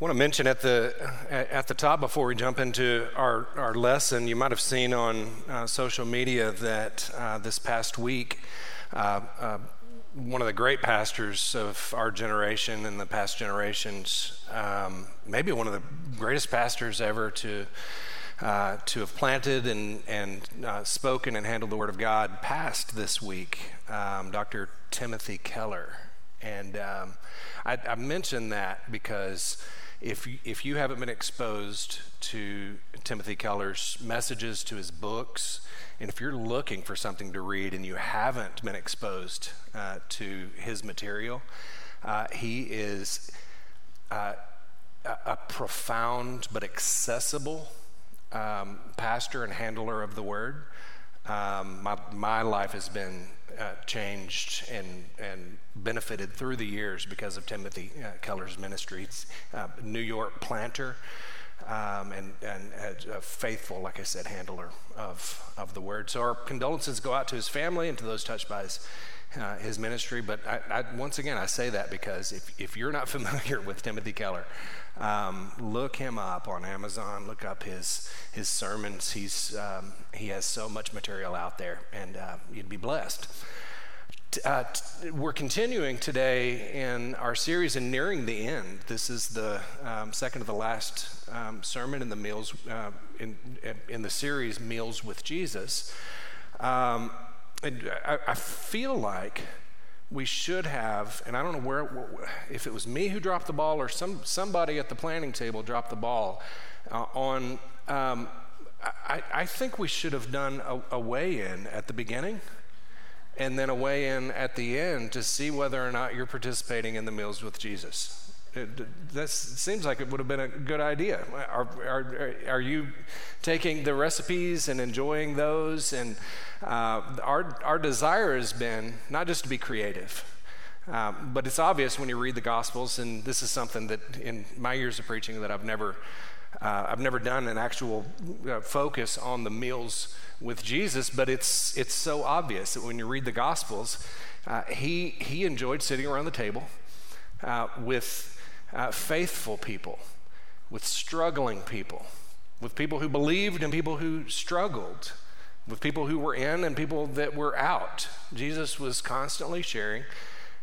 want to mention at the at the top before we jump into our, our lesson, you might have seen on uh, social media that uh, this past week, uh, uh one of the great pastors of our generation and the past generations, um, maybe one of the greatest pastors ever to uh, to have planted and and uh, spoken and handled the Word of God, passed this week, um, Dr. Timothy Keller, and um, I, I mentioned that because if you, if you haven't been exposed to Timothy Keller's messages, to his books, and if you're looking for something to read and you haven't been exposed uh, to his material, uh, he is uh, a, profound but accessible um, pastor and handler of the word. Um, my, my life has been uh, changed and, and benefited through the years because of Timothy uh, Keller's ministry. New York planter um, and, and a faithful, like I said, handler of, of the word. So our condolences go out to his family and to those touched by his, uh, his ministry. But I, I, once again, I say that because if, if you're not familiar with Timothy Keller, um, look him up on Amazon. Look up his his sermons. He's um, he has so much material out there, and uh, you'd be blessed. Uh, t- we're continuing today in our series and nearing the end. This is the um, second of the last um, sermon in the meals uh, in, in the series Meals with Jesus. Um, I, I, feel like we should have, and I don't know where, if it was me who dropped the ball or some, somebody at the planning table dropped the ball uh, on, um, I, I, think we should have done a, a weigh in at the beginning and then a weigh in at the end to see whether or not you're participating in the meals with Jesus. That seems like it would have been a good idea. Are, are, are you taking the recipes and enjoying those? And uh, our, our desire has been not just to be creative, um, but it's obvious when you read the Gospels, and this is something that in my years of preaching that I've never, uh, I've never done an actual uh, focus on the meals with Jesus, but it's, it's so obvious that when you read the Gospels, uh, he, he enjoyed sitting around the table uh, with uh, faithful people, with struggling people, with people who believed and people who struggled, with people who were in and people that were out. Jesus was constantly sharing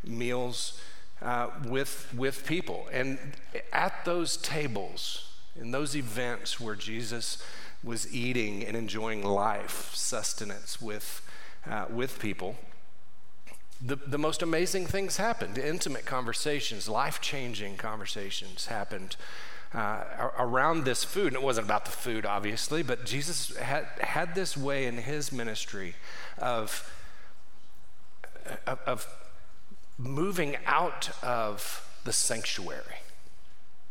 meals uh, with, with people. And at those tables, in those events where Jesus was eating and enjoying life, sustenance with, uh, with people, the, the most amazing things happened. Intimate conversations, life changing conversations happened uh, around this food. And it wasn't about the food, obviously, but Jesus had, had this way in his ministry of, of, of moving out of the sanctuary.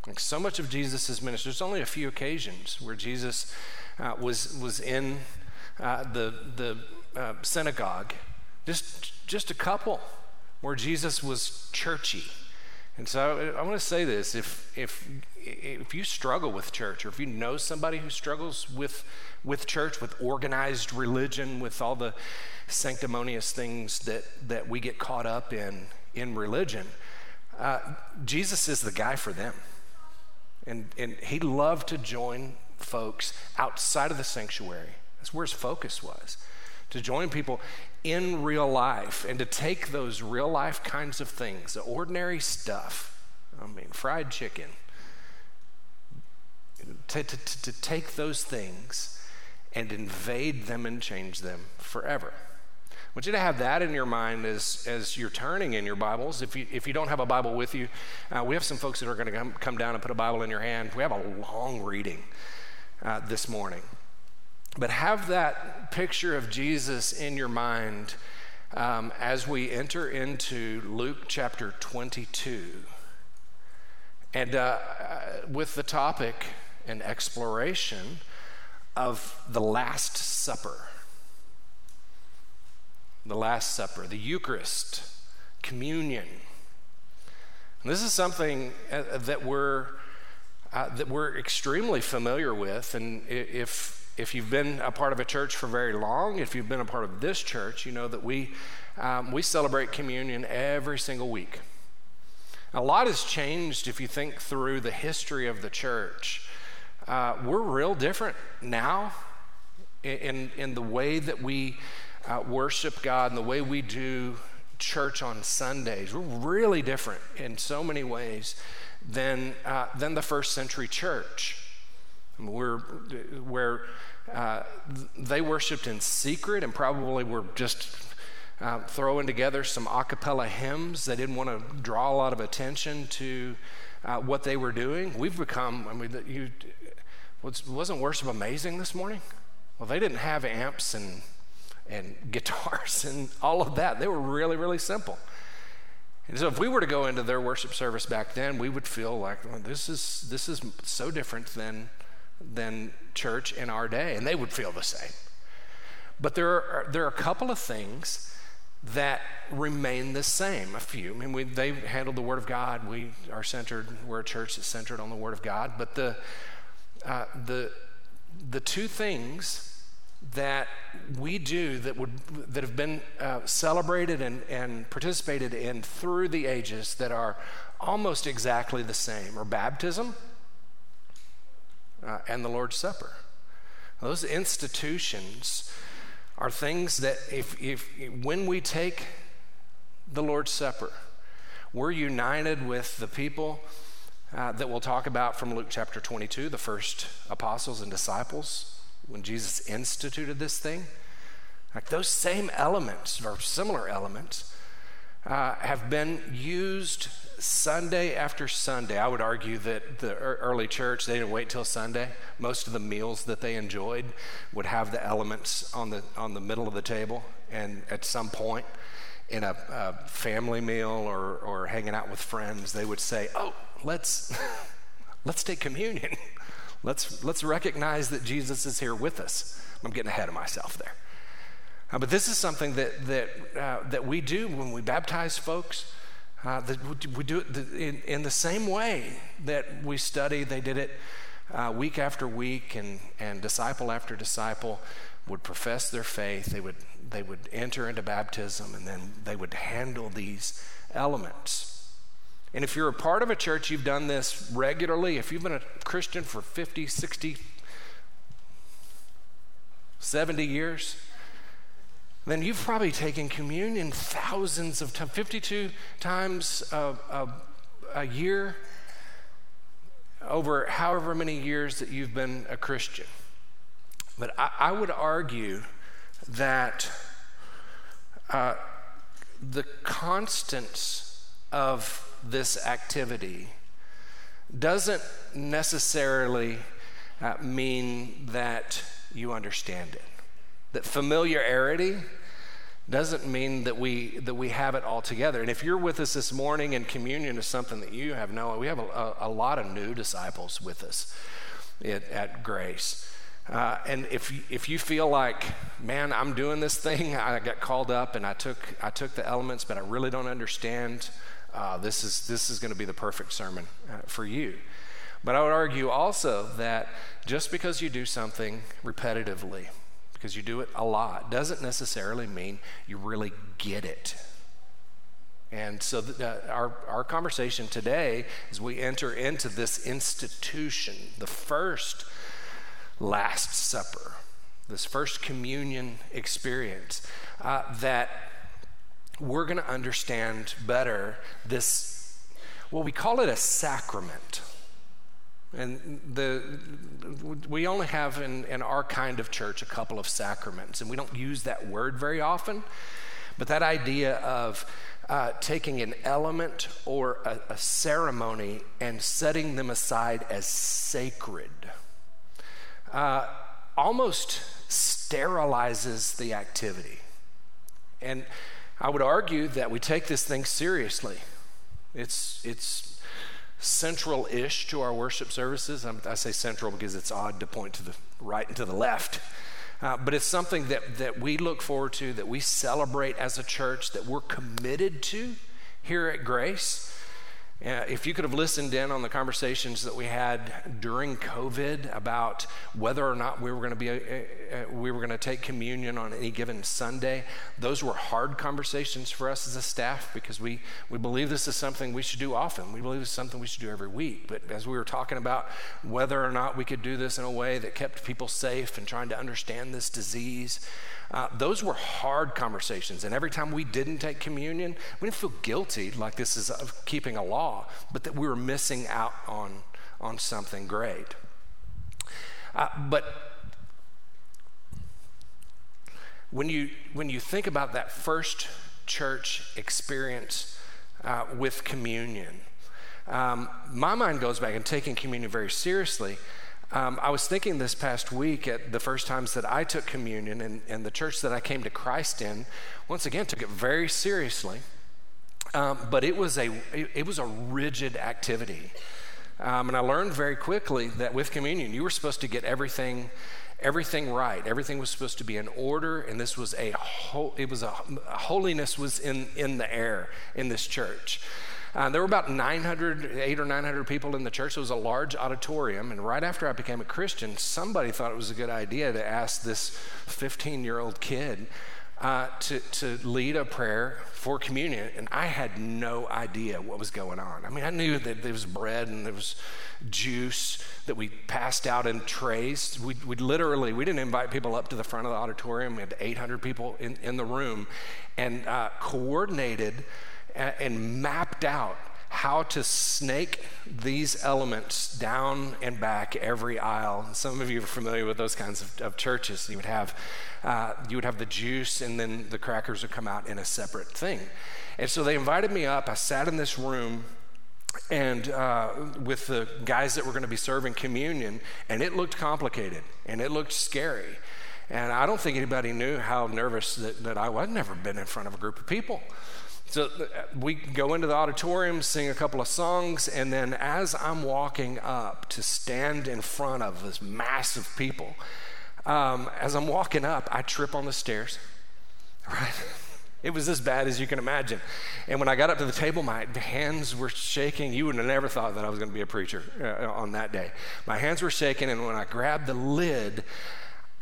Like so much of Jesus' ministry, there's only a few occasions where Jesus uh, was, was in uh, the, the uh, synagogue, just just a couple where Jesus was churchy. And so I, I want to say this if, if, if you struggle with church, or if you know somebody who struggles with, with church, with organized religion, with all the sanctimonious things that, that we get caught up in in religion, uh, Jesus is the guy for them. And, and he loved to join folks outside of the sanctuary. That's where his focus was to join people in real life and to take those real life kinds of things, the ordinary stuff, I mean, fried chicken, to, to, to take those things and invade them and change them forever. I want you to have that in your mind as, as you're turning in your Bibles. If you, if you don't have a Bible with you, uh, we have some folks that are going to come, come down and put a Bible in your hand. We have a long reading uh, this morning. But have that picture of Jesus in your mind um, as we enter into Luke chapter 22. And uh, with the topic and exploration of the Last Supper. The Last Supper, the Eucharist, communion. And this is something uh, that we're, uh, that we're extremely familiar with. And if if you've been a part of a church for very long, if you've been a part of this church, you know that we, um, we celebrate communion every single week. A lot has changed if you think through the history of the church. Uh, we're real different now in, in the way that we uh, worship God and the way we do church on Sundays. We're really different in so many ways than, uh, than the first century church. We're, where uh, they worshiped in secret and probably were just uh, throwing together some a cappella hymns. They didn't want to draw a lot of attention to uh, what they were doing. We've become, I mean, you, wasn't worship amazing this morning? Well, they didn't have amps and, and guitars and all of that. They were really, really simple. And so if we were to go into their worship service back then, we would feel like well, this is this is so different than than church in our day, and they would feel the same. But there are there are a couple of things that remain the same. A few. I mean, we, they handled the Word of God. We are centered. We're a church that's centered on the Word of God. But the uh, the the two things that we do that would that have been uh, celebrated and, and participated in through the ages that are almost exactly the same are baptism uh, and the Lord's Supper. Those institutions are things that if, if when we take the Lord's Supper, we're united with the people uh, that we'll talk about from Luke chapter 22, the first apostles and disciples, when Jesus instituted this thing. Like those same elements, or similar elements, uh, have been used Sunday after Sunday. I would argue that the early church, they didn't wait till Sunday. Most of the meals that they enjoyed would have the elements on the, on the middle of the table. And at some point in a, a family meal or, or hanging out with friends, they would say, Oh, let's, let's take communion. Let's, let's recognize that Jesus is here with us. I'm getting ahead of myself there. Uh, but this is something that, that, uh, that we do when we baptize folks. Uh, we do it in, in, the same way that we study. They did it uh, week after week, and, and disciple after disciple would profess their faith. They would, they would enter into baptism, and then they would handle these elements. And if you're a part of a church, you've done this regularly. If you've been a Christian for 50, 60, 70 years, then you've probably taken communion thousands of times, 52 times a, a, a year over however many years that you've been a Christian. But I, I would argue that uh, the constants of this activity doesn't necessarily uh, mean that you understand it. That familiarity doesn't mean that we that we have it all together. And if you're with us this morning and communion is something that you have no, we have a, a, lot of new disciples with us at, at Grace. Uh, and if if you feel like, man, I'm doing this thing, I got called up and I took I took the elements, but I really don't understand uh, this is, this is going to be the perfect sermon uh, for you. But I would argue also that just because you do something repetitively, because you do it a lot, doesn't necessarily mean you really get it. And so, uh, our, our conversation today, as we enter into this institution, the first Last Supper, this first communion experience, uh, that we're going to understand better this, well, we call it a sacrament. And the, we only have in, in our kind of church a couple of sacraments, and we don't use that word very often. But that idea of uh, taking an element or a, a ceremony and setting them aside as sacred uh, almost sterilizes the activity. And I would argue that we take this thing seriously. It's, it's central ish to our worship services. I say central because it's odd to point to the right and to the left. Uh, but it's something that, that we look forward to, that we celebrate as a church, that we're committed to here at Grace. Uh, if you could have listened in on the conversations that we had during COVID about whether or not we were going to be a, a, a, we were going to take communion on any given Sunday, those were hard conversations for us as a staff because we we believe this is something we should do often. We believe it's something we should do every week. But as we were talking about whether or not we could do this in a way that kept people safe and trying to understand this disease, uh, those were hard conversations. And every time we didn't take communion, we didn't feel guilty like this is keeping a law, but that we were missing out on, on something great. Uh, but when you, when you think about that first church experience uh, with communion, um, my mind goes back and taking communion very seriously um, I was thinking this past week at the first times that I took communion and, and the church that I came to Christ in, once again, took it very seriously. Um, but it was a it, it was a rigid activity, um, and I learned very quickly that with communion, you were supposed to get everything everything right. Everything was supposed to be in order, and this was a ho- it was a, a holiness was in in the air in this church. Uh, there were about 900, eight or 900 people in the church. It was a large auditorium. And right after I became a Christian, somebody thought it was a good idea to ask this 15 year old kid uh, to, to lead a prayer for communion. And I had no idea what was going on. I mean, I knew that there was bread and there was juice that we passed out in trays. We, we literally, we didn't invite people up to the front of the auditorium. We had 800 people in, in the room and uh, coordinated and mapped out how to snake these elements down and back every aisle. Some of you are familiar with those kinds of, of churches. You would have uh, you would have the juice, and then the crackers would come out in a separate thing. And so they invited me up. I sat in this room. And uh, with the guys that were going to be serving communion, and it looked complicated and it looked scary. And I don't think anybody knew how nervous that, that I was. I'd never been in front of a group of people. So uh, we go into the auditorium, sing a couple of songs, and then as I'm walking up to stand in front of this massive people, um, as I'm walking up, I trip on the stairs. Right? It was as bad as you can imagine. And when I got up to the table, my hands were shaking. You would have never thought that I was going to be a preacher uh, on that day. My hands were shaking, and when I grabbed the lid,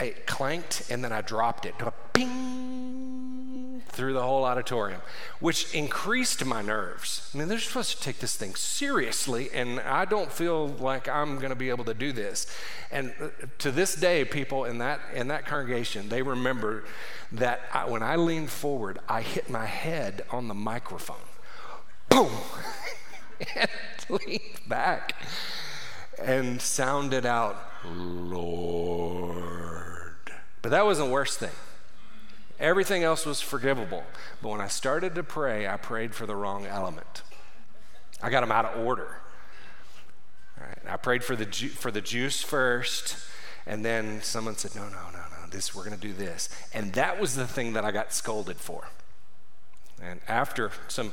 it clanked, and then I dropped it. Ping! Through the whole auditorium, which increased my nerves. I mean, they're supposed to take this thing seriously, and I don't feel like I'm going to be able to do this. And uh, to this day, people in that in that congregation, they remember that I, when I leaned forward, I hit my head on the microphone. Boom! and leaned back and sounded out, Lord. But that wasn't the worst thing. Everything else was forgivable. But when I started to pray, I prayed for the wrong element. I got them out of order. I prayed for the, ju- for the juice first, and then someone said, No, no, no, no, this, we're going to do this. And that was the thing that I got scolded for. And after some,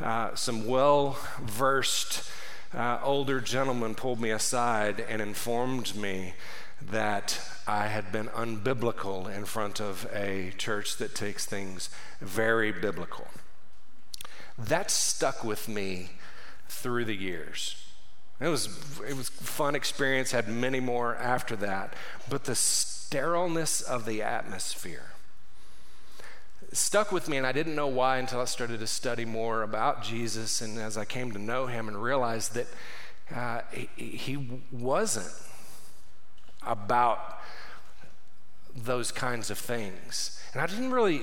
uh, some well versed uh, older gentleman pulled me aside and informed me that I had been unbiblical in front of a church that takes things very biblical. That stuck with me through the years. It was it was fun experience, had many more after that, but the sterileness of the atmosphere stuck with me and I didn't know why until I started to study more about Jesus and as I came to know him and realized that uh, he, he wasn't about those kinds of things. And I didn't really,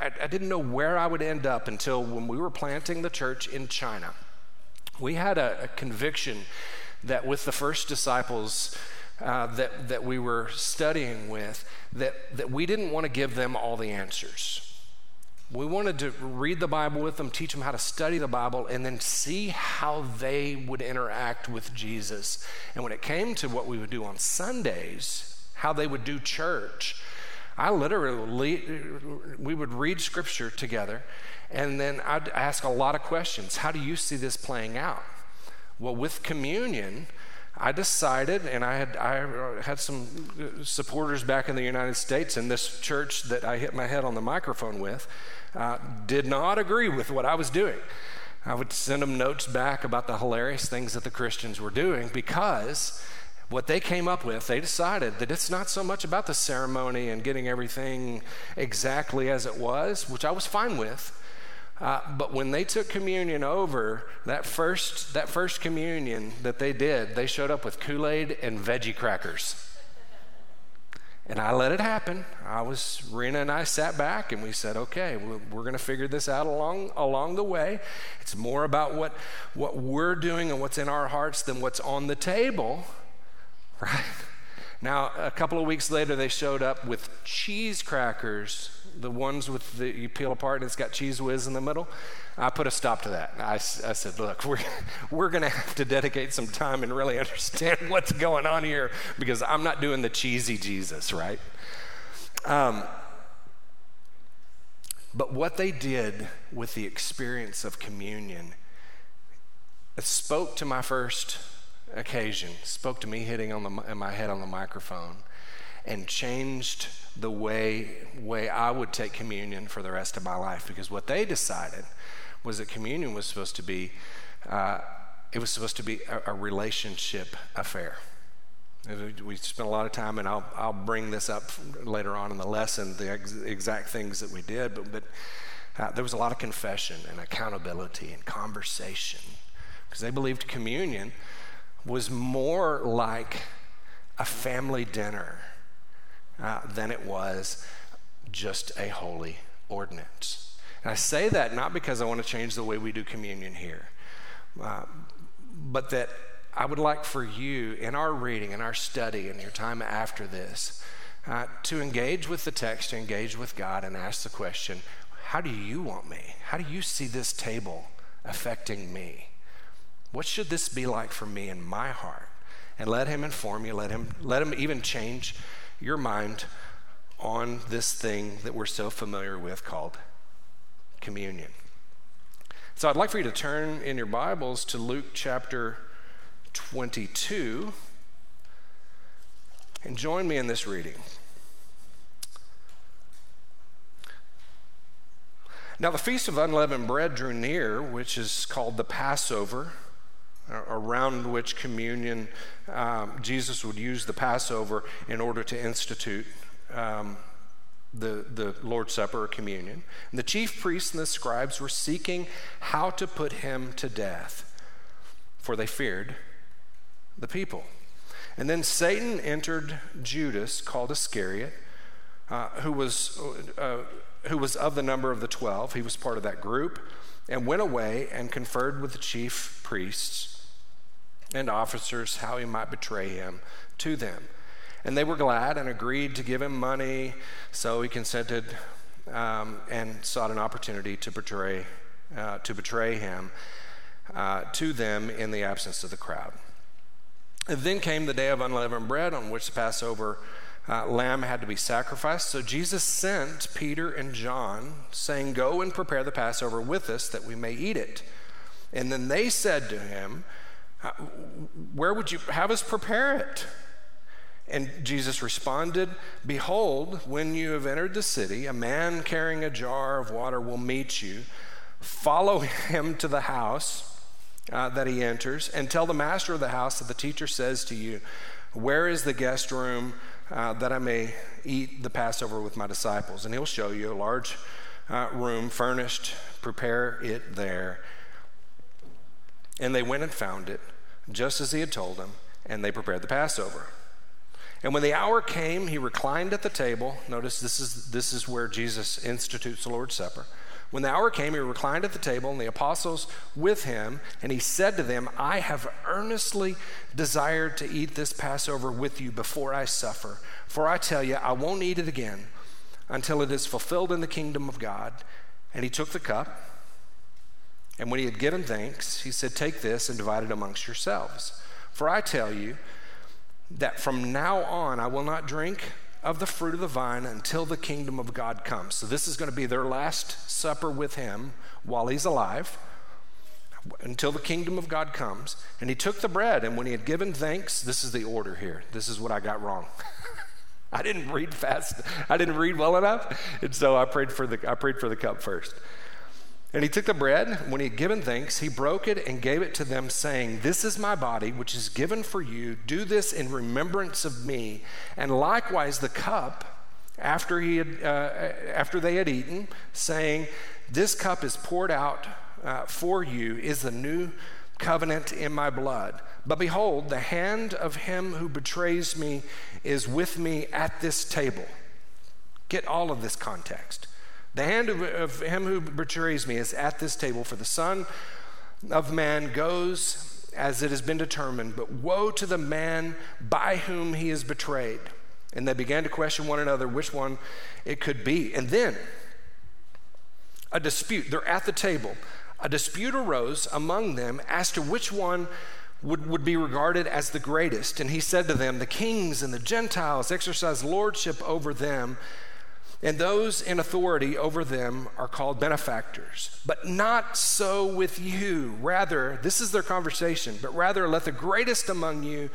I, I, didn't know where I would end up until when we were planting the church in China. We had a, a conviction that with the first disciples uh, that, that we were studying with, that, that we didn't want to give them all the answers. We wanted to read the Bible with them, teach them how to study the Bible, and then see how they would interact with Jesus. And when it came to what we would do on Sundays, how they would do church, I literally, we would read scripture together, and then I'd ask a lot of questions. How do you see this playing out? Well, with communion, I decided, and I had, I had some supporters back in the United States in this church that I hit my head on the microphone with, uh, did not agree with what I was doing. I would send them notes back about the hilarious things that the Christians were doing because what they came up with, they decided that it's not so much about the ceremony and getting everything exactly as it was, which I was fine with. Uh, but when they took communion over, that first, that first communion that they did, they showed up with Kool Aid and veggie crackers. And I let it happen. I was, Rena and I sat back and we said, okay, we're, we're going to figure this out along, along the way. It's more about what, what we're doing and what's in our hearts than what's on the table, right? Now, a couple of weeks later, they showed up with cheese crackers, the ones with the, you peel apart and it's got Cheez Whiz in the middle. I put a stop to that. I, I said, look, we're, we're going to have to dedicate some time and really understand what's going on here because I'm not doing the cheesy Jesus, right? Um, but what they did with the experience of communion, spoke to my first occasion, spoke to me hitting on the, my head on the microphone, and changed the way, way I would take communion for the rest of my life. Because what they decided was that communion was supposed to be, uh, it was supposed to be a, a relationship affair. We spent a lot of time, and I'll, I'll bring this up later on in the lesson, the ex- exact things that we did, but, but uh, there was a lot of confession and accountability and conversation because they believed communion was more like a family dinner uh, than it was just a holy ordinance. And I say that not because I want to change the way we do communion here, uh, but that I would like for you in our reading, in our study, in your time after this, uh, to engage with the text, to engage with God, and ask the question How do you want me? How do you see this table affecting me? What should this be like for me in my heart? And let Him inform you, let Him, let him even change your mind on this thing that we're so familiar with called communion. So I'd like for you to turn in your Bibles to Luke chapter 22 and join me in this reading. Now, the Feast of Unleavened Bread drew near, which is called the Passover, around which communion, um, Jesus would use the Passover in order to institute um, the, the Lord's Supper or communion. And the chief priests and the scribes were seeking how to put him to death, for they feared the people. And then Satan entered Judas, called Iscariot, uh, who, was, uh, who was of the number of the twelve. He was part of that group, and went away and conferred with the chief priests and officers how he might betray him to them. And they were glad and agreed to give him money, so he consented um, and sought an opportunity to betray, uh, to betray him uh, to them in the absence of the crowd. And then came the day of unleavened bread on which the Passover uh, lamb had to be sacrificed. So Jesus sent Peter and John, saying, Go and prepare the Passover with us that we may eat it. And then they said to him, Where would you have us prepare it? And Jesus responded, Behold, when you have entered the city, a man carrying a jar of water will meet you. Follow him to the house uh, that he enters, and tell the master of the house that the teacher says to you, Where is the guest room uh, that I may eat the Passover with my disciples? And he'll show you a large uh, room furnished. Prepare it there. And they went and found it, just as he had told them, and they prepared the Passover. And when the hour came, he reclined at the table. Notice this is, this is where Jesus institutes the Lord's Supper. When the hour came, he reclined at the table, and the apostles with him, and he said to them, I have earnestly desired to eat this Passover with you before I suffer. For I tell you, I won't eat it again until it is fulfilled in the kingdom of God. And he took the cup, and when he had given thanks, he said, Take this and divide it amongst yourselves. For I tell you, that from now on I will not drink of the fruit of the vine until the kingdom of God comes. So this is going to be their last supper with him while he's alive until the kingdom of God comes. And he took the bread, and when he had given thanks, this is the order here. This is what I got wrong. I didn't read fast. I didn't read well enough, and so I prayed for the I prayed for the cup first. And he took the bread. When he had given thanks, he broke it and gave it to them, saying, This is my body, which is given for you. Do this in remembrance of me. And likewise the cup after, he had, uh, after they had eaten, saying, This cup is poured out uh, for you, is the new covenant in my blood. But behold, the hand of him who betrays me is with me at this table. Get all of this context. The hand of, of him who betrays me is at this table, for the Son of Man goes as it has been determined, but woe to the man by whom he is betrayed. And they began to question one another which one it could be. And then a dispute, they're at the table. A dispute arose among them as to which one would, would be regarded as the greatest. And he said to them, The kings and the Gentiles exercise lordship over them, and those in authority over them are called benefactors. But not so with you. Rather, this is their conversation, but rather let the greatest among you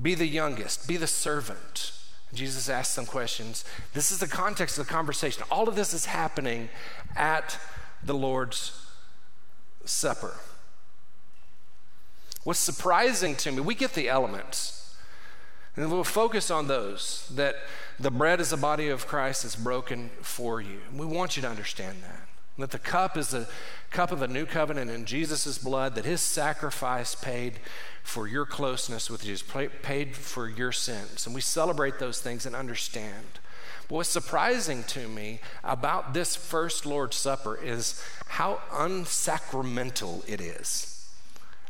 be the youngest, be the servant. Jesus asked some questions. This is the context of the conversation. All of this is happening at the Lord's Supper. What's surprising to me, we get the elements, and we'll focus on those that the bread is the body of Christ that's broken for you. We want you to understand that. That the cup is the cup of the new covenant in Jesus' blood, that his sacrifice paid for your closeness with Jesus, paid for your sins. And we celebrate those things and understand. But what's surprising to me about this first Lord's Supper is how unsacramental it is.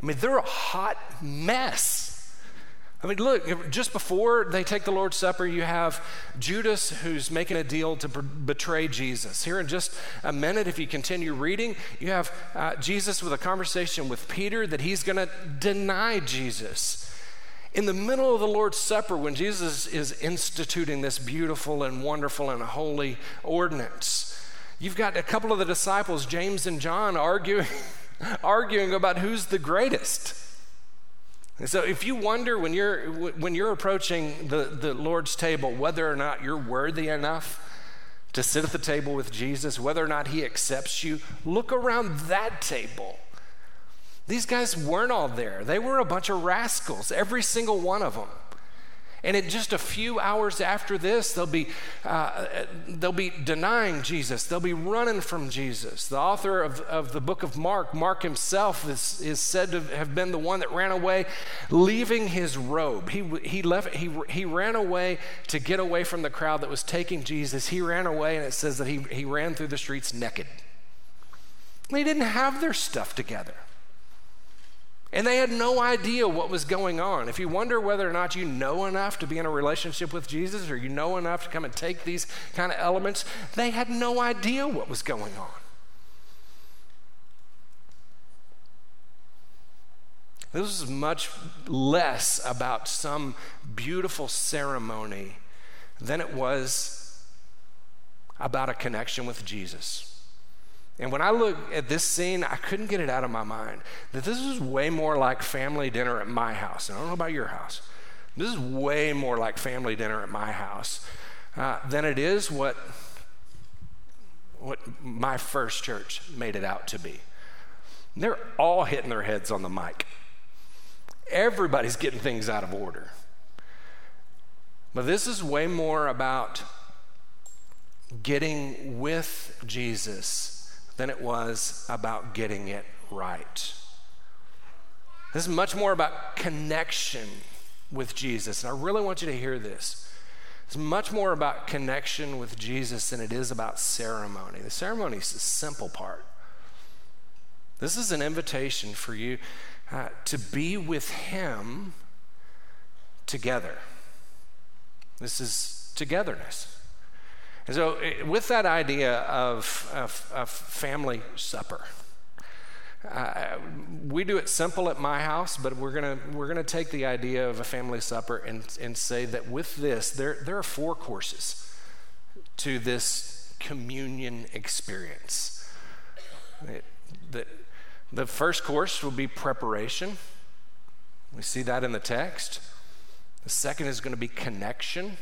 I mean, they're a hot mess. I mean, look, just before they take the Lord's Supper, you have Judas who's making a deal to betray Jesus. Here in just a minute, if you continue reading, you have uh, Jesus with a conversation with Peter that he's going to deny Jesus. In the middle of the Lord's Supper, when Jesus is instituting this beautiful and wonderful and holy ordinance, you've got a couple of the disciples, James and John, arguing, arguing about who's the greatest. And so if you wonder when you're, when you're approaching the, the Lord's table whether or not you're worthy enough to sit at the table with Jesus, whether or not he accepts you, look around that table. These guys weren't all there. They were a bunch of rascals, every single one of them. And in just a few hours after this, they'll be, uh, they'll be denying Jesus. They'll be running from Jesus. The author of, of the book of Mark, Mark himself, is, is said to have been the one that ran away, leaving his robe. He, he, left, he, he ran away to get away from the crowd that was taking Jesus. He ran away, and it says that he, he ran through the streets naked. They didn't have their stuff together. And they had no idea what was going on. If you wonder whether or not you know enough to be in a relationship with Jesus or you know enough to come and take these kind of elements, they had no idea what was going on. This is much less about some beautiful ceremony than it was about a connection with Jesus. And when I look at this scene, I couldn't get it out of my mind that this is way more like family dinner at my house. And I don't know about your house. This is way more like family dinner at my house uh, than it is what, what my first church made it out to be. They're all hitting their heads on the mic. Everybody's getting things out of order. But this is way more about getting with Jesus than it was about getting it right. This is much more about connection with Jesus. And I really want you to hear this. It's much more about connection with Jesus than it is about ceremony. The ceremony is the simple part. This is an invitation for you uh, to be with Him together. This is togetherness. And so, eh, with that idea of, of family supper, uh, we do it simple at my house, but we're gonna we're gonna take the idea of a family supper and and say that with this, there there are four courses to this communion experience. It, the, the first course will be preparation. We see that in the text. The second is going to be connection.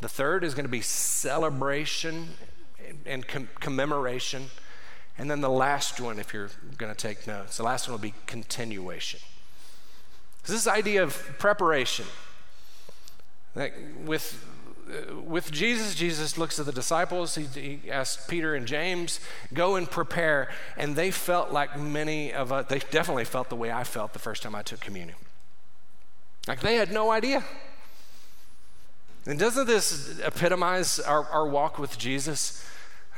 The third is going to be celebration and com- commemoration. And then the last one, if you're going to take notes, the last one will be continuation. This idea of preparation. With, uh, with Jesus, Jesus looks at the disciples. He, he asks Peter and James, go and prepare. And they felt like many of us, they definitely felt the way I felt the first time I took communion. Like they had no idea. And doesn't this epitomize our, our walk with Jesus?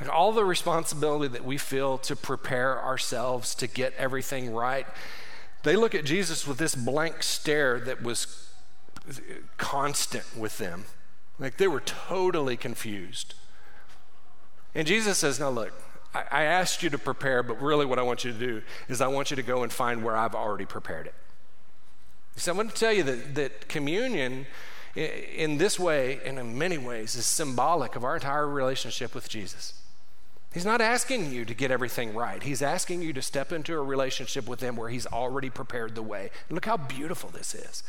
Like all the responsibility that we feel to prepare ourselves to get everything right. They look at Jesus with this blank stare that was constant with them. Like they were totally confused. And Jesus says, Now look, I, I asked you to prepare, but really what I want you to do is I want you to go and find where I've already prepared it. So I'm going to tell you that, that communion in this way and in many ways is symbolic of our entire relationship with Jesus. He's not asking you to get everything right. He's asking you to step into a relationship with Him where He's already prepared the way. look how beautiful this is.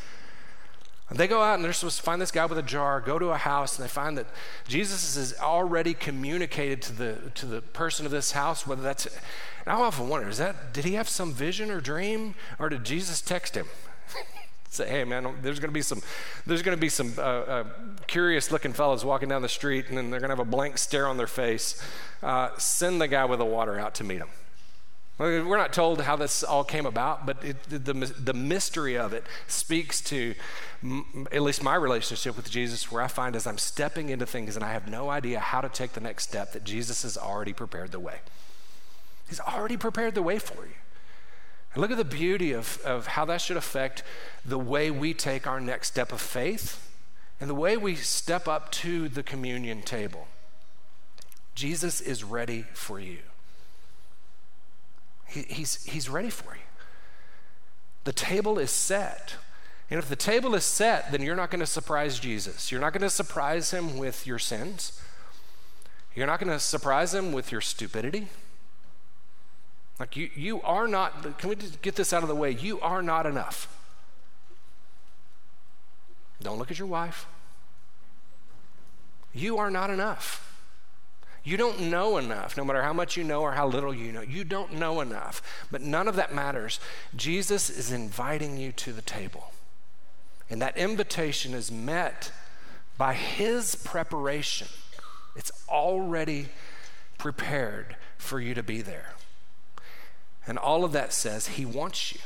And they go out and they're supposed to find this guy with a jar, go to a house, and they find that Jesus has already communicated to the, to the person of this house, whether that's. I often wonder, is that, did he have some vision or dream, or did Jesus text him? say, hey man, there's going to be some, there's to be some uh, uh, curious-looking fellows walking down the street, and then they're going to have a blank stare on their face. Uh, send the guy with the water out to meet them. We're not told how this all came about, but it, the, the mystery of it speaks to m- at least my relationship with Jesus, where I find as I'm stepping into things and I have no idea how to take the next step, that Jesus has already prepared the way. He's already prepared the way for you. And look at the beauty of, of how that should affect the way we take our next step of faith and the way we step up to the communion table. Jesus is ready for you. He, he's, he's ready for you. The table is set. And if the table is set, then you're not going to surprise Jesus. You're not going to surprise him with your sins. You're not going to surprise him with your stupidity. Like you, you are not, can we just get this out of the way? You are not enough. Don't look at your wife. You are not enough. You don't know enough, no matter how much you know or how little you know. You don't know enough. But none of that matters. Jesus is inviting you to the table. And that invitation is met by his preparation. It's already prepared for you to be there. And all of that says he wants you.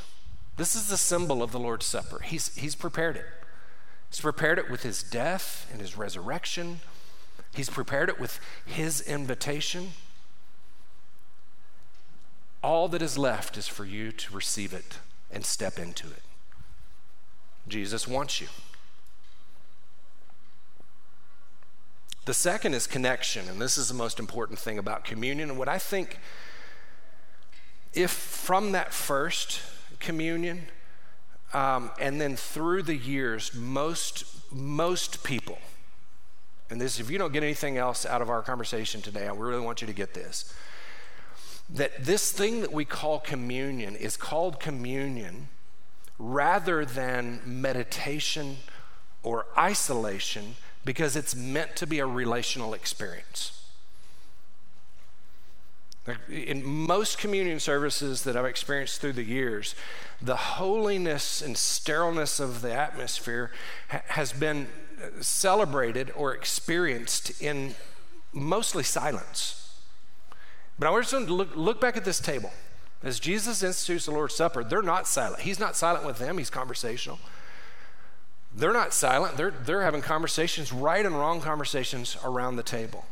This is the symbol of the Lord's Supper. He's, he's prepared it. He's prepared it with his death and his resurrection. He's prepared it with his invitation. All that is left is for you to receive it and step into it. Jesus wants you. The second is connection, and this is the most important thing about communion. And what I think if from that first communion um, and then through the years, most, most people, and this, if you don't get anything else out of our conversation today, I really want you to get this that this thing that we call communion is called communion rather than meditation or isolation because it's meant to be a relational experience. In most communion services that I've experienced through the years, the holiness and sterileness of the atmosphere ha- has been uh, celebrated or experienced in mostly silence. But I want you to look, look back at this table. As Jesus institutes the Lord's Supper, they're not silent. He's not silent with them, he's conversational. They're not silent, they're, they're having conversations, right and wrong conversations around the table.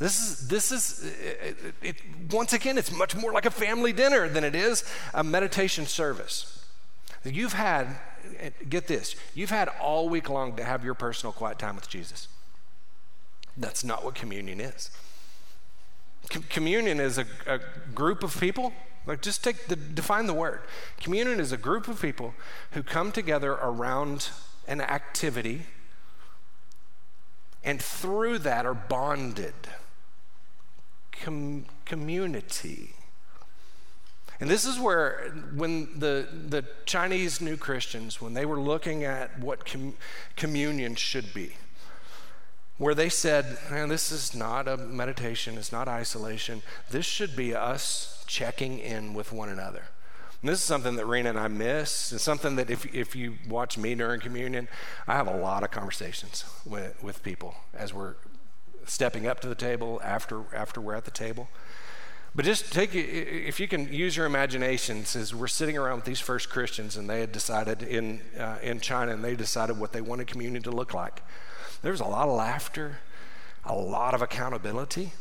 This is, this is it, it, once again, it's much more like a family dinner than it is a meditation service. You've had, get this, you've had all week long to have your personal quiet time with Jesus. That's not what communion is. Com- communion is a, a group of people like, just take the, define the word. Communion is a group of people who come together around an activity and through that are bonded com- community. And this is where, when the, the Chinese new Christians, when they were looking at what com- communion should be, where they said, man, this is not a meditation, it's not isolation. This should be us checking in with one another. And this is something that Rena and I miss. It's something that if, if you watch me during communion, I have a lot of conversations with, with people as we're stepping up to the table, after, after we're at the table. But just take, if you can use your imaginations, as we're sitting around with these first Christians and they had decided in, uh, in China and they decided what they wanted communion to look like. There was a lot of laughter, a lot of accountability.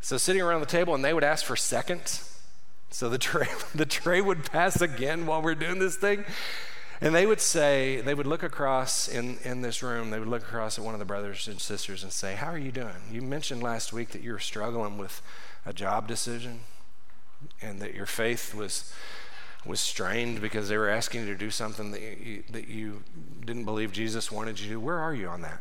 So sitting around the table and they would ask for seconds. So the tray, the tray would pass again while we're doing this thing. And they would say, they would look across in, in this room, they would look across at one of the brothers and sisters and say, How are you doing? You mentioned last week that you were struggling with a job decision and that your faith was was strained because they were asking you to do something that you, that you didn't believe Jesus wanted you to do. Where are you on that?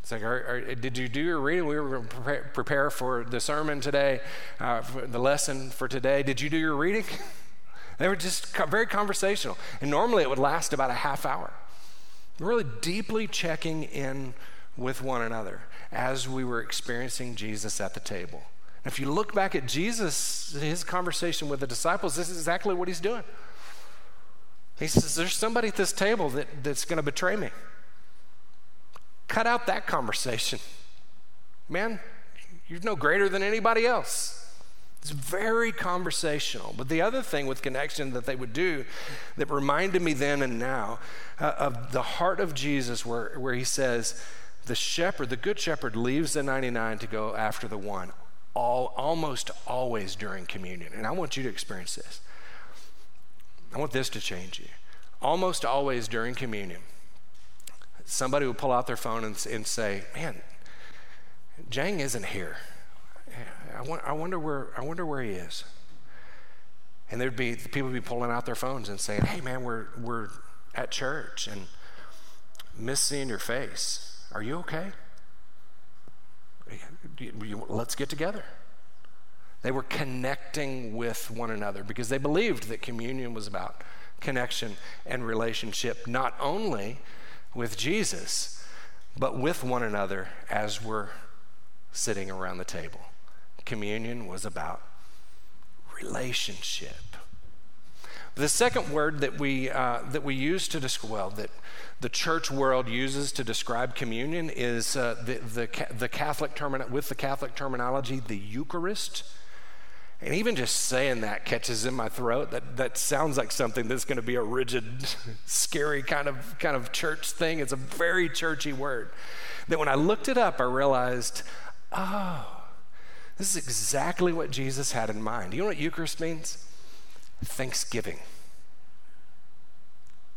It's like, are, are, did you do your reading? We were to prepare for the sermon today, uh, the lesson for today. Did you do your reading? they were just very conversational. And normally it would last about a half hour. Really deeply checking in with one another as we were experiencing Jesus at the table. If you look back at Jesus, his conversation with the disciples, this is exactly what he's doing. He says, There's somebody at this table that, that's going to betray me. Cut out that conversation. Man, you're no greater than anybody else. It's very conversational. But the other thing with connection that they would do that reminded me then and now uh, of the heart of Jesus, where, where he says, the shepherd, the good shepherd, leaves the 99 to go after the one, all, almost always during communion. And I want you to experience this. I want this to change you. Almost always during communion, somebody would pull out their phone and, and say, Man, Jang isn't here. I, wonder where, I wonder where he is. And there'd be people would be pulling out their phones and saying, Hey, man, we're, we're at church and miss seeing your face. Are you okay? Let's get together. They were connecting with one another because they believed that communion was about connection and relationship, not only with Jesus, but with one another as we're sitting around the table. Communion was about relationship. The second word that we, uh, that we use to describe, well, that the church world uses to describe communion is uh, the, the, the Catholic termin- with the Catholic terminology, the Eucharist. And even just saying that catches in my throat. That, that sounds like something that's going to be a rigid, scary kind of, kind of church thing. It's a very churchy word. That when I looked it up, I realized, oh, this is exactly what Jesus had in mind. You know what Eucharist means? thanksgiving.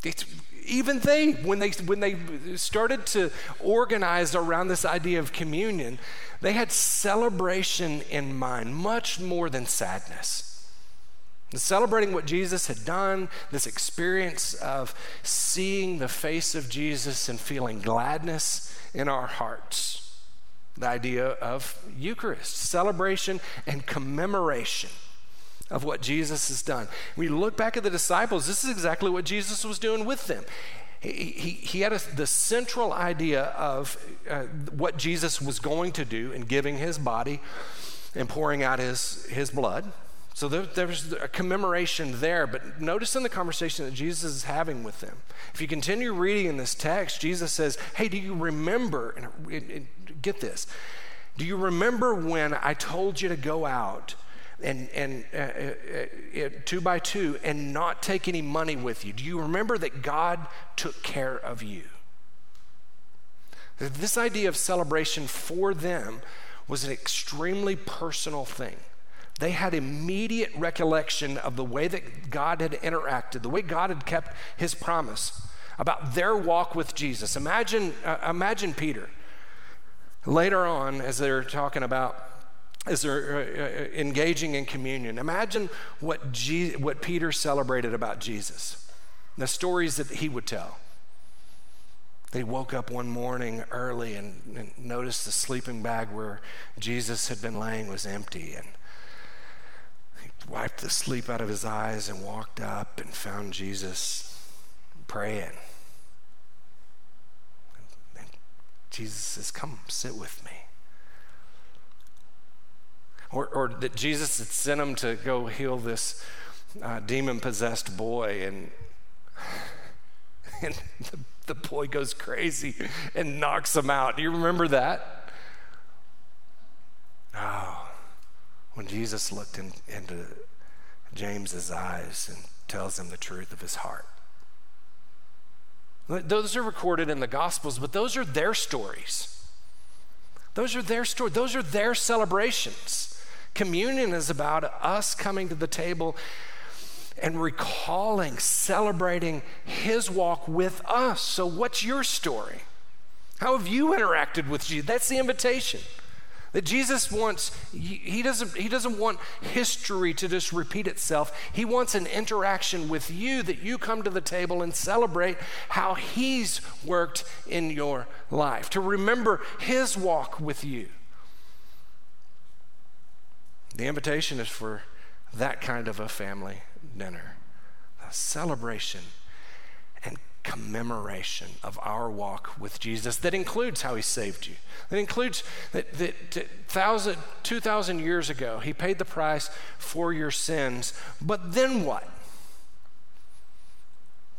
It's, even they, when they, when they started to organize around this idea of communion, they had celebration in mind, much more than sadness. Celebrating what Jesus had done, this experience of seeing the face of Jesus and feeling gladness in our hearts. The idea of Eucharist, celebration and commemoration of what Jesus has done. We look back at the disciples, this is exactly what Jesus was doing with them. He, he, he had a, the central idea of uh, what Jesus was going to do in giving his body and pouring out his, his blood. So there, there's a commemoration there, but notice in the conversation that Jesus is having with them. If you continue reading in this text, Jesus says, Hey, do you remember? And, and, and get this. Do you remember when I told you to go out and, and uh, uh, uh, two by two and not take any money with you? Do you remember that God took care of you? This idea of celebration for them was an extremely personal thing. They had immediate recollection of the way that God had interacted, the way God had kept his promise about their walk with Jesus. Imagine, uh, imagine Peter. Later on, as they're talking about as they're uh, uh, engaging in communion. Imagine what, what Peter celebrated about Jesus, the stories that he would tell. They woke up one morning early and, and noticed the sleeping bag where Jesus had been laying was empty. And he wiped the sleep out of his eyes and walked up and found Jesus praying. And Jesus says, Come sit with me. Or, or that Jesus had sent him to go heal this uh, demon possessed boy, and, and the, the boy goes crazy and knocks him out. Do you remember that? Oh, when Jesus looked in, into James's eyes and tells him the truth of his heart. Those are recorded in the Gospels, but those are their stories. Those are their stories. Those are their celebrations. Communion is about us coming to the table and recalling, celebrating his walk with us. So, what's your story? How have you interacted with Jesus? That's the invitation. That Jesus wants, he doesn't, he doesn't want history to just repeat itself. He wants an interaction with you that you come to the table and celebrate how he's worked in your life, to remember his walk with you. The invitation is for that kind of a family dinner, a celebration and commemoration of our walk with Jesus that includes how he saved you. That includes that, that, that thousand, 2,000 years ago, he paid the price for your sins. But then what?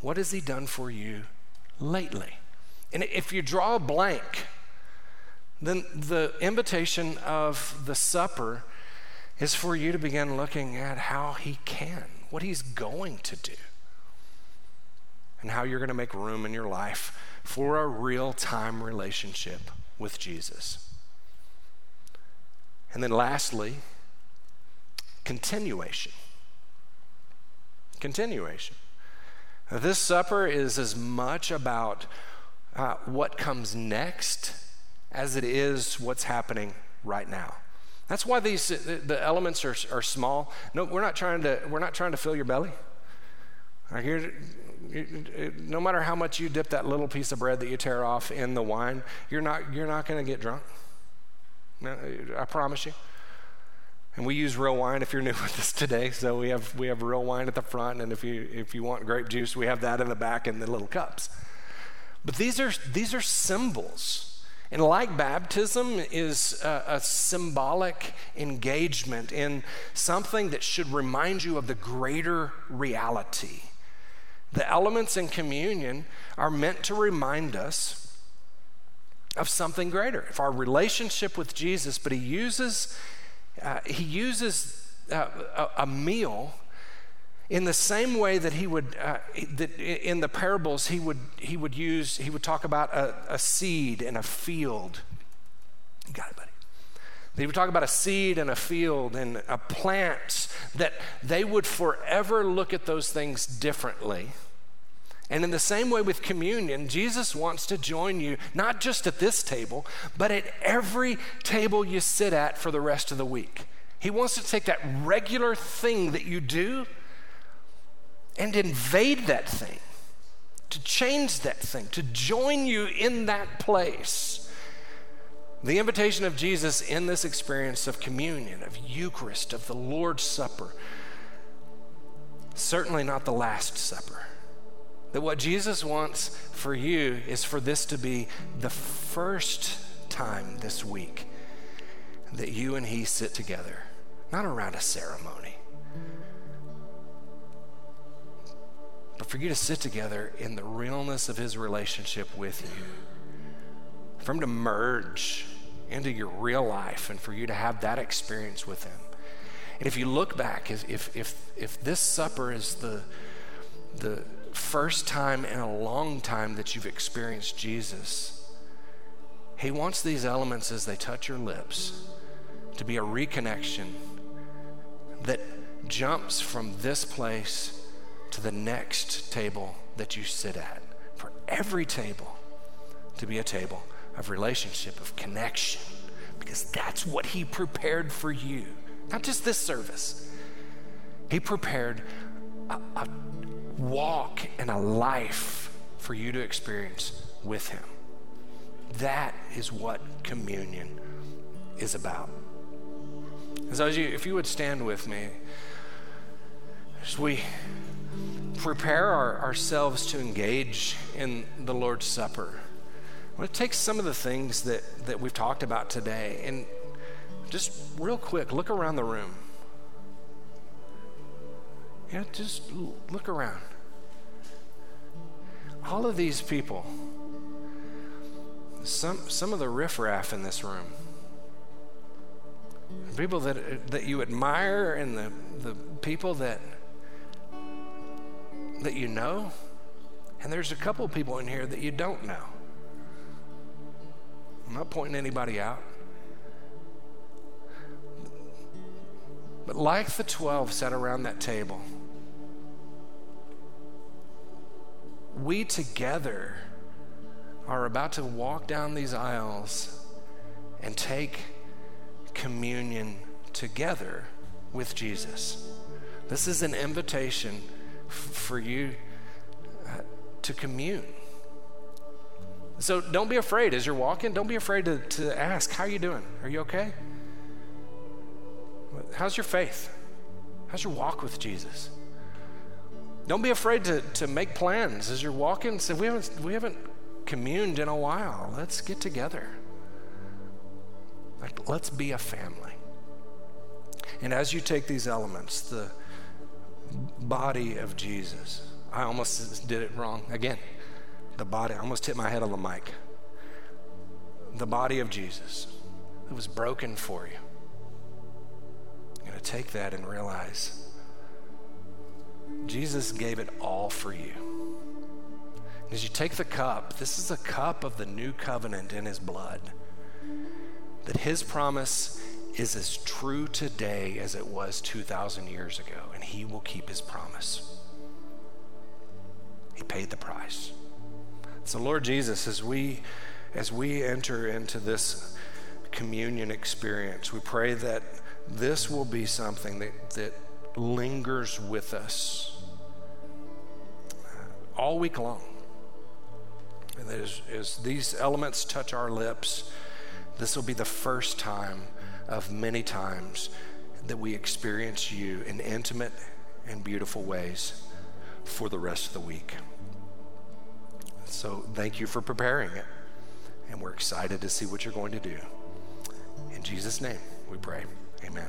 What has he done for you lately? And if you draw a blank, then the invitation of the supper is for you to begin looking at how he can, what he's going to do and how you're going to make room in your life for a real time relationship with Jesus. And then lastly, continuation. Continuation. This supper is as much about uh, what comes next as it is what's happening right now. That's why these the elements are, are small. No, we're not trying to we're not trying to fill your belly. I hear no matter how much you dip that little piece of bread that you tear off in the wine, you're not, you're not going to get drunk. I promise you. And we use real wine if you're new with us today. So we have, we have real wine at the front, and if you, if you want grape juice, we have that in the back in the little cups. But these are, these are symbols. And like baptism is a, a, symbolic engagement in something that should remind you of the greater reality the elements in communion are meant to remind us of something greater. If our relationship with Jesus, but he uses uh, he uses uh, a, a, meal in the same way that he would uh, that in the parables he would he would use he would talk about a, a seed in a field. You got it, buddy. They would talk about a seed and a field and a plant that they would forever look at those things differently. And in the same way with communion, Jesus wants to join you, not just at this table, but at every table you sit at for the rest of the week. He wants to take that regular thing that you do and invade that thing, to change that thing, to join you in that place. The invitation of Jesus in this experience of communion, of Eucharist, of the Lord's Supper, certainly not the Last Supper. That what Jesus wants for you is for this to be the first time this week that you and He sit together, not around a ceremony, but for you to sit together in the realness of His relationship with you, for Him to merge into your real life and for you to have that experience with Him. And if you look back, if, if, if this supper is the, the, first time in a long time that you've experienced Jesus, He wants these elements as they touch your lips to be a reconnection that jumps from this place to the next table that you sit at. For every table to be a table of relationship, of connection, because that's what He prepared for you. Not just this service, He prepared a, a walk and a life for you to experience with Him. That is what communion is about. So, you, if you would stand with me, as we prepare our, ourselves to engage in the Lord's Supper, want to take some of the things that, that we've talked about today and just real quick look around the room. Yeah, just look around. All of these people, some, some of the riffraff in this room, people that, that you admire and the, the people that, that you know, and there's a couple of people in here that you don't know. I'm not pointing anybody out. But like the 12 sat around that table, we together are about to walk down these aisles and take communion together with Jesus. This is an invitation f- for you uh, to commune. So don't be afraid as you're walking, don't be afraid to, to ask, How are you doing? Are you okay? How's your faith? How's your walk with Jesus? Don't be afraid to, to make plans as you're walking. Say, we haven't, we haven't communed in a while. Let's get together. Like, let's be a family. And as you take these elements, the body of Jesus, I almost did it wrong again. The body, I almost hit my head on the mic. The body of Jesus that was broken for you. You're going to take that and realize Jesus gave it all for you. As you take the cup, this is a cup of the new covenant in his blood. That his promise is as true today as it was 2,000 years ago, and he will keep his promise. He paid the price. So, Lord Jesus, as we as we enter into this communion experience, we pray that this will be something that, that lingers with us all week long. And as, as these elements touch our lips, this will be the first time of many times that we experience you in intimate and beautiful ways for the rest of the week. So thank you for preparing it. And we're excited to see what you're going to do. In Jesus' name, we pray. Amen.